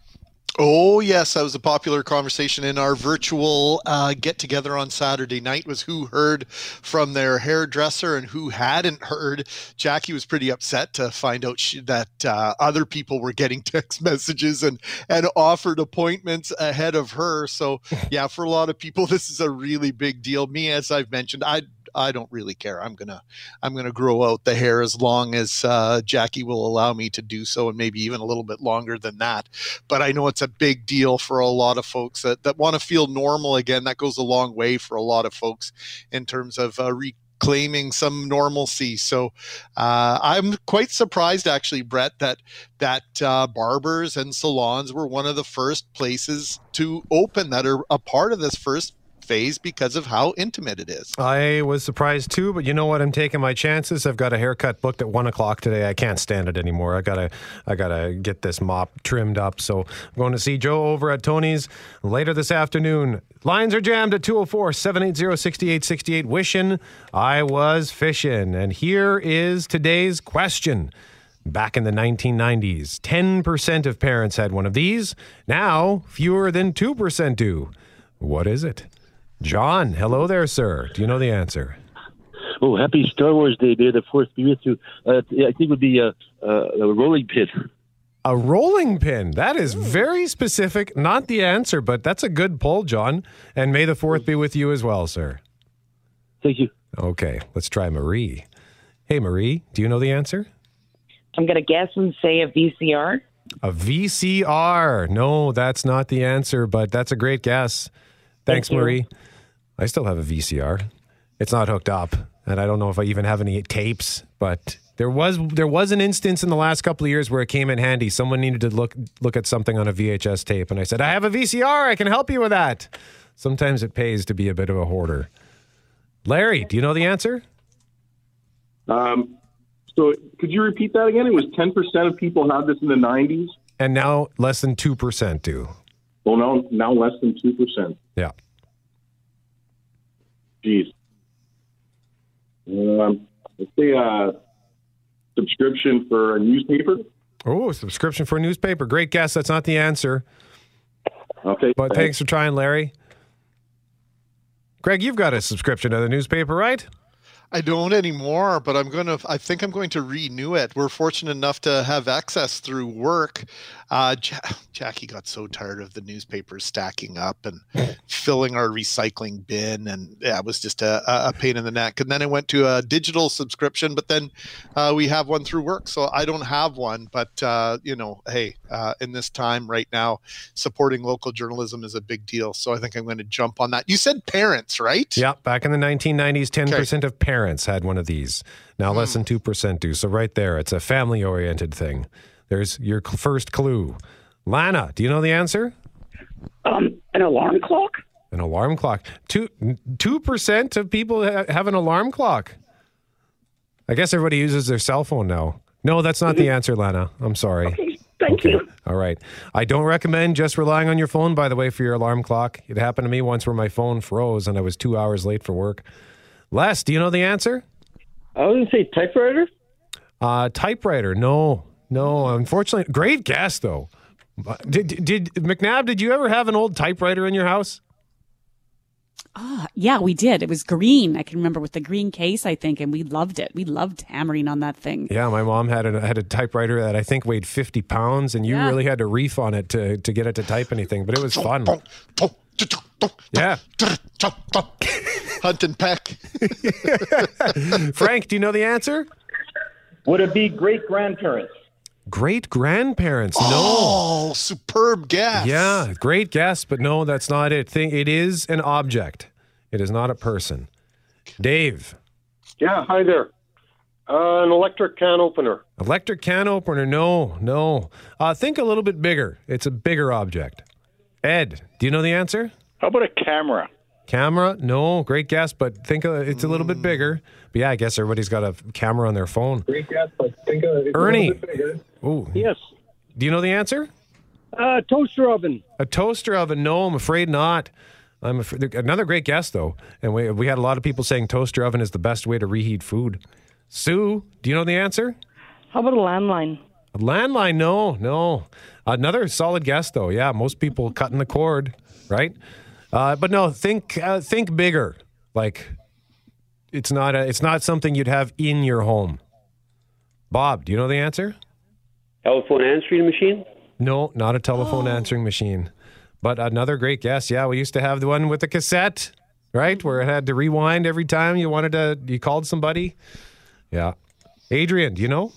Oh yes, that was a popular conversation in our virtual uh, get together on Saturday night. Was who heard from their hairdresser and who hadn't heard. Jackie was pretty upset to find out she, that uh, other people were getting text messages and and offered appointments ahead of her. So yeah, for a lot of people, this is a really big deal. Me, as I've mentioned, I I don't really care. I'm gonna I'm gonna grow out the hair as long as uh, Jackie will allow me to do so, and maybe even a little bit longer than that. But I know it's a big deal for a lot of folks that that want to feel normal again. That goes a long way for a lot of folks in terms of uh, re- claiming some normalcy. So uh, I'm quite surprised, actually, Brett, that that uh, barbers and salons were one of the first places to open that are a part of this first phase because of how intimate it is. I was surprised too, but you know what? I'm taking my chances. I've got a haircut booked at one o'clock today. I can't stand it anymore. I gotta, I gotta get this mop trimmed up. So I'm going to see Joe over at Tony's later this afternoon. Lines are jammed at 204 780 6868. Wishing I was fishing. And here is today's question Back in the 1990s, 10% of parents had one of these. Now, fewer than 2% do. What is it? John, hello there, sir. Do you know the answer? Oh, happy Star Wars Day, May the Fourth be with you. Uh, I think it would be a, a, a rolling pin. A rolling pin. That is very specific. Not the answer, but that's a good pull, John. And may the fourth be with you as well, sir. Thank you. Okay, let's try Marie. Hey, Marie, do you know the answer? I'm going to guess and say a VCR. A VCR. No, that's not the answer, but that's a great guess. Thanks, Thank you. I still have a VCR. It's not hooked up, and I don't know if I even have any tapes, but there was there was an instance in the last couple of years where it came in handy. Someone needed to look look at something on a VHS tape, and I said, "I have a VCR. I can help you with that." Sometimes it pays to be a bit of a hoarder. Larry, do you know the answer? Um, so could you repeat that again? It was 10% of people had this in the 90s. And now less than 2% do. Well, now, now less than 2%. Yeah. Jeez. Um, let's say a subscription for a newspaper. Oh, subscription for a newspaper. Great guess. That's not the answer. Okay. But thanks for trying, Larry. Greg, you've got a subscription to the newspaper, right? I don't anymore, but I'm going to. I think I'm going to renew it. We're fortunate enough to have access through work. Uh, ja- Jackie got so tired of the newspapers stacking up and filling our recycling bin, and yeah, it was just a, a pain in the neck. And then I went to a digital subscription, but then uh, we have one through work, so I don't have one. But uh, you know, hey, uh, in this time right now, supporting local journalism is a big deal. So I think I'm going to jump on that. You said parents, right? Yeah, back in the 1990s, 10% of parents had one of these. Now less than 2% do. So right there, it's a family oriented thing. There's your cl- first clue. Lana, do you know the answer? Um, an alarm clock? An alarm clock. Two two percent of people ha- have an alarm clock. I guess everybody uses their cell phone now. No, that's not the answer, Lana. I'm sorry. Thank you. All right. I don't recommend just relying on your phone, by the way, for your alarm clock. It happened to me once where my phone froze and I was two hours late for work. Les, do you know the answer? I was going to say typewriter. Uh, typewriter. No, no. Unfortunately, great guess though. Did, did McNabb? Did you ever have an old typewriter in your house? Ah, yeah, we did. It was green. I can remember with the green case, I think, and we loved it. We loved hammering on that thing. Yeah, my mom had a had a typewriter that I think weighed fifty pounds, and you Yeah. really had to reef on it to to get it to type anything. But it was fun. Yeah. Hunt and peck. Frank, do you know the answer? Would it be great grandparents? Great grandparents. No. Oh, superb guess. Yeah, great guess, but no, that's not it. Thing it is an object. It is not a person. Dave, Yeah, hi there. Uh, an electric can opener. electric can opener. No, no. Uh, think a little bit bigger. It's a bigger object. Ed, do you know the answer? How about a camera? Camera? No, great guess, but think uh, it's a little bit bigger. But yeah, I guess everybody's got a camera on their phone. Great guess, but think of it. Ernie. Ooh. Yes. Do you know the answer? Uh, toaster oven. A toaster oven? No, I'm afraid not. I'm afraid, another great guess though, and we we had a lot of people saying toaster oven is the best way to reheat food. Sue, do you know the answer? How about a landline? A landline? No, no. Another solid guess though. Yeah, most people cutting the cord, right? Uh, but no, think uh, think bigger. Like it's not a it's not something you'd have in your home. Bob, do you know the answer? Telephone answering machine? No, not a telephone answering machine. But another great guess. Yeah, we used to have the one with the cassette, right? Where it had to rewind every time you wanted to, you called somebody. Yeah. Adrian, do you know?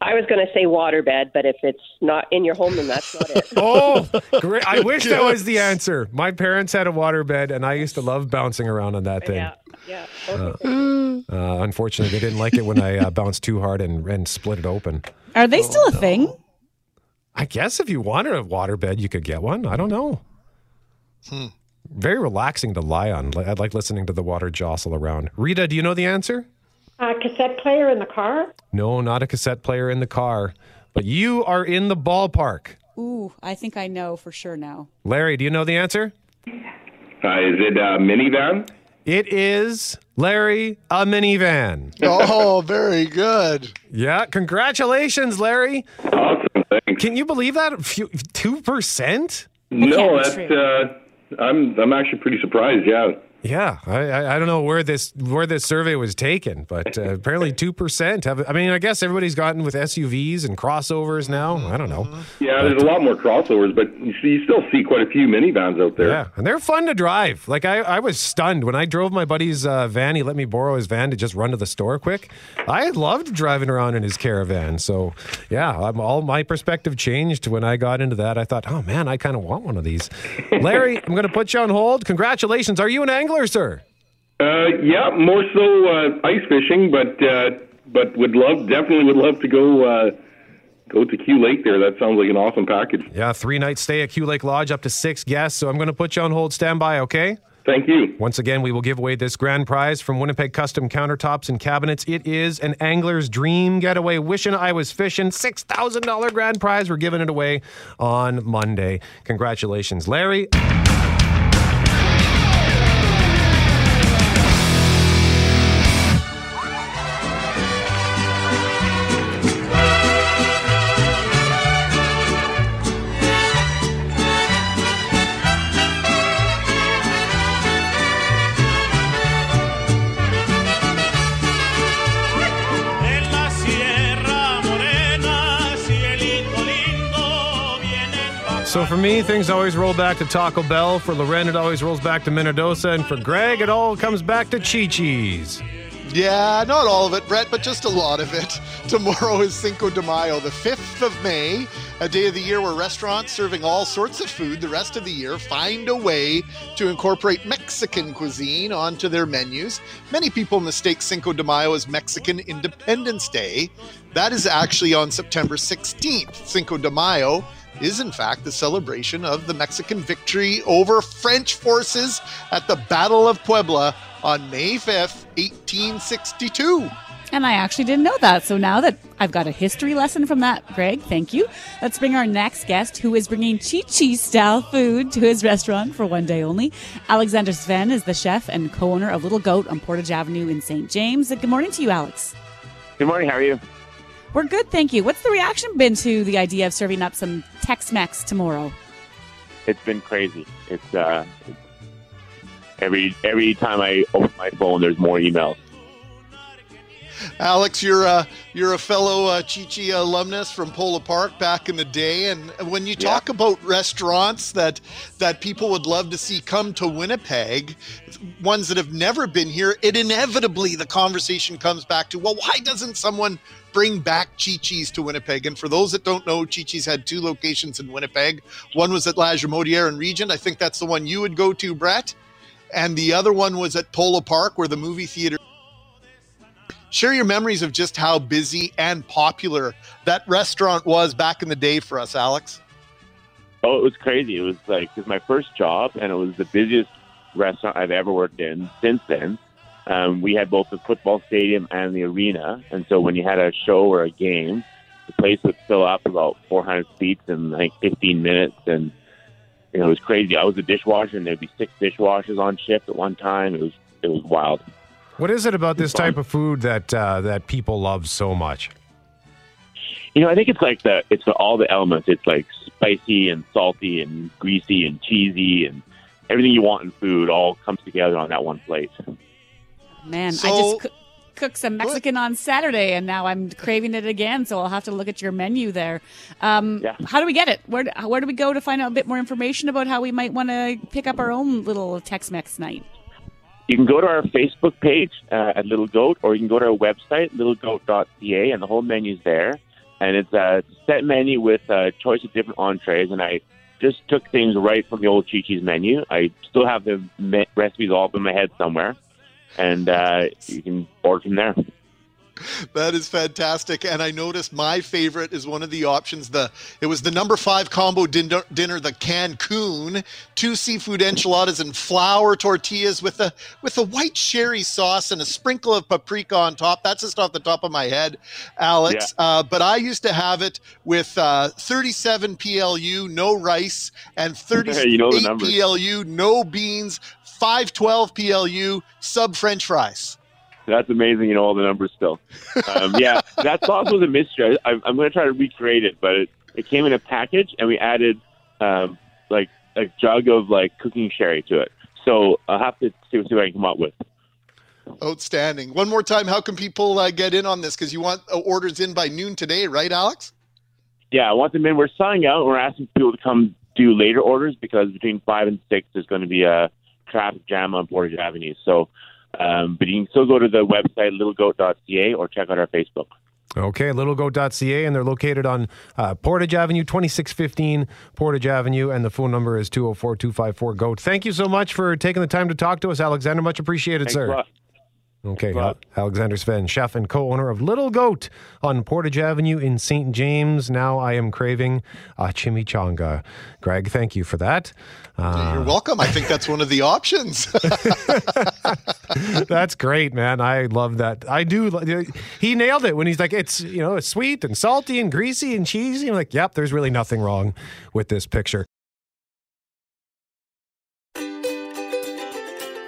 I was going to say waterbed, but if it's not in your home, then that's not it. Oh, great. I wish that was the answer. My parents had a waterbed, and I used to love bouncing around on that thing. Yeah, yeah. Uh, uh, unfortunately, they didn't like it when I uh, bounced too hard and, and split it open. Are they still a thing? I guess if you wanted a waterbed, you could get one. I don't know. Hmm. Very relaxing to lie on. Li- I like listening to the water jostle around. Rita, do you know the answer? A cassette player in the car? No, not a cassette player in the car. But you are in the ballpark. Ooh, I think I know for sure now. Larry, do you know the answer? Uh, is it a minivan? It is, Larry, a minivan. Oh, very good. Yeah, congratulations, Larry. Awesome, thanks. Can you believe that? Two percent? No, that's uh, I'm I'm actually pretty surprised. Yeah. Yeah, I, I I don't know where this where this survey was taken, but uh, apparently two percent have. I mean, I guess everybody's gotten with SUVs and crossovers now. I don't know. Yeah, there's a lot more crossovers, but you, see, you still see quite a few minivans out there. Yeah, and they're fun to drive. Like I, I was stunned when I drove my buddy's uh, van. He let me borrow his van to just run to the store quick. I loved driving around in his caravan. So yeah, I'm, all my perspective changed when I got into that. I thought, oh man, I kind of want one of these. Larry, I'm going to put you on hold. Congratulations. Are you an angler, sir? Uh, yeah, more so uh, ice fishing, but uh, but would love definitely would love to go uh, go to Q Lake there. That sounds like an awesome package. Yeah, three night stay at Q Lake Lodge, up to six guests. So I'm going to put you on hold. Stand by, okay? Thank you. Once again, we will give away this grand prize from Winnipeg Custom Countertops and Cabinets. It is an angler's dream getaway. Wishing I was fishing. $6,000 grand prize. We're giving it away on Monday. Congratulations, Larry. So for me, things always roll back to Taco Bell. For Loren, it always rolls back to Minnedosa. And for Greg, it all comes back to Chi Chi's. Yeah, not all of it, Brett, but just a lot of it. Tomorrow is Cinco de Mayo, the 5th of May, a day of the year where restaurants serving all sorts of food the rest of the year find a way to incorporate Mexican cuisine onto their menus. Many people mistake Cinco de Mayo as Mexican Independence Day. That is actually on September 16th. Cinco de Mayo is in fact the celebration of the Mexican victory over French forces at the Battle of Puebla on May 5th, 1862. And I actually didn't know that. So now that I've got a history lesson from that, Greg, thank you. Let's bring our next guest who is bringing Chi Chi style food to his restaurant for one day only. Alexander Svenne is the chef and co owner of Little Goat on Portage Avenue in St. James. Good morning to you, Alex. Good morning. How are you? We're good, thank you. What's the reaction been to the idea of serving up some Tex Mex tomorrow? It's been crazy. It's uh, it's- every every time I open my phone, there's more emails. Alex, you're a you're a fellow uh, Chi-Chi alumnus from Polo Park back in the day, and when you talk about restaurants that that people would love to see come to Winnipeg, ones that have never been here, it inevitably the conversation comes back to, well, why doesn't someone bring back Chi-Chi's to Winnipeg? And for those that don't know, Chi-Chi's had two locations in Winnipeg. One was at Lagimodière and Regent. I think that's the one you would go to, Brett. And the other one was at Polo Park, where the movie theater share your memories of just how busy and popular that restaurant was back in the day for us, Alex. Oh, it was crazy. It was like it was my first job, and it was the busiest restaurant I've ever worked in since then. Um, we had both the football stadium and the arena, and so when you had a show or a game, the place would fill up about 400 seats in like 15 minutes, and you know it was crazy. I was a dishwasher, and there'd be six dishwashers on shift at one time. It was it was wild. What is it about this type of food that uh, that people love so much? You know, I think it's like the it's the, all the elements. It's like spicy and salty and greasy and cheesy and everything you want in food all comes together on that one plate. Man, I just coo- cooked some Mexican on Saturday, and now I'm craving it again. So I'll have to look at your menu there. Um, How do we get it? Where do, where do we go to find out a bit more information about how we might want to pick up our own little Tex-Mex night? You can go to our Facebook page uh, at Little Goat, or you can go to our website littlegoat.ca, and the whole menu's there. And it's a set menu with a choice of different entrees. And I just took things right from the old Chi Chi's menu. I still have the me- recipes all up in my head somewhere, and uh, you can order from there. That is fantastic. And I noticed my favorite is one of the options. The it was the number five combo dinner, dinner the Cancun, two seafood enchiladas and flour tortillas with a with a white sherry sauce and a sprinkle of paprika on top. That's just off the top of my head, Alex. Yeah. Uh, but I used to have it with uh, 37 PLU, no rice, and 38 You know. PLU, no beans, 512 PLU, sub French fries. That's amazing. You know all the numbers still. Um, yeah, that sauce was a mystery. I, I'm going to try to recreate it, but it, it came in a package, and we added um, like a jug of like cooking sherry to it. So I'll have to see, see what I can come up with. Outstanding. One more time, how can people uh, get in on this? Because you want uh, orders in by noon today, right, Alex? Yeah, I want them in. We're selling out. We're asking people to come do later orders because between five and six, there's going to be a traffic jam on Portage Avenue. So, um, but you can still go to the website littlegoat.ca or check out our Facebook. Okay, littlegoat.ca, and they're located on uh, Portage Avenue, 2615 Portage Avenue, and the phone number is 204 254 GOAT. Thank you so much for taking the time to talk to us, Alexander. Much appreciated, Thanks sir. Okay, Al- Alexander Svenne, chef and co owner of Little Goat on Portage Avenue in St. James. Now I am craving a chimichanga. Greg, thank you for that. Uh, You're welcome. I think that's one of the options. That's great, man. I love that. I do. He nailed it when he's like, it's you know, it's sweet and salty and greasy and cheesy. I'm like, yep, there's really nothing wrong with this picture.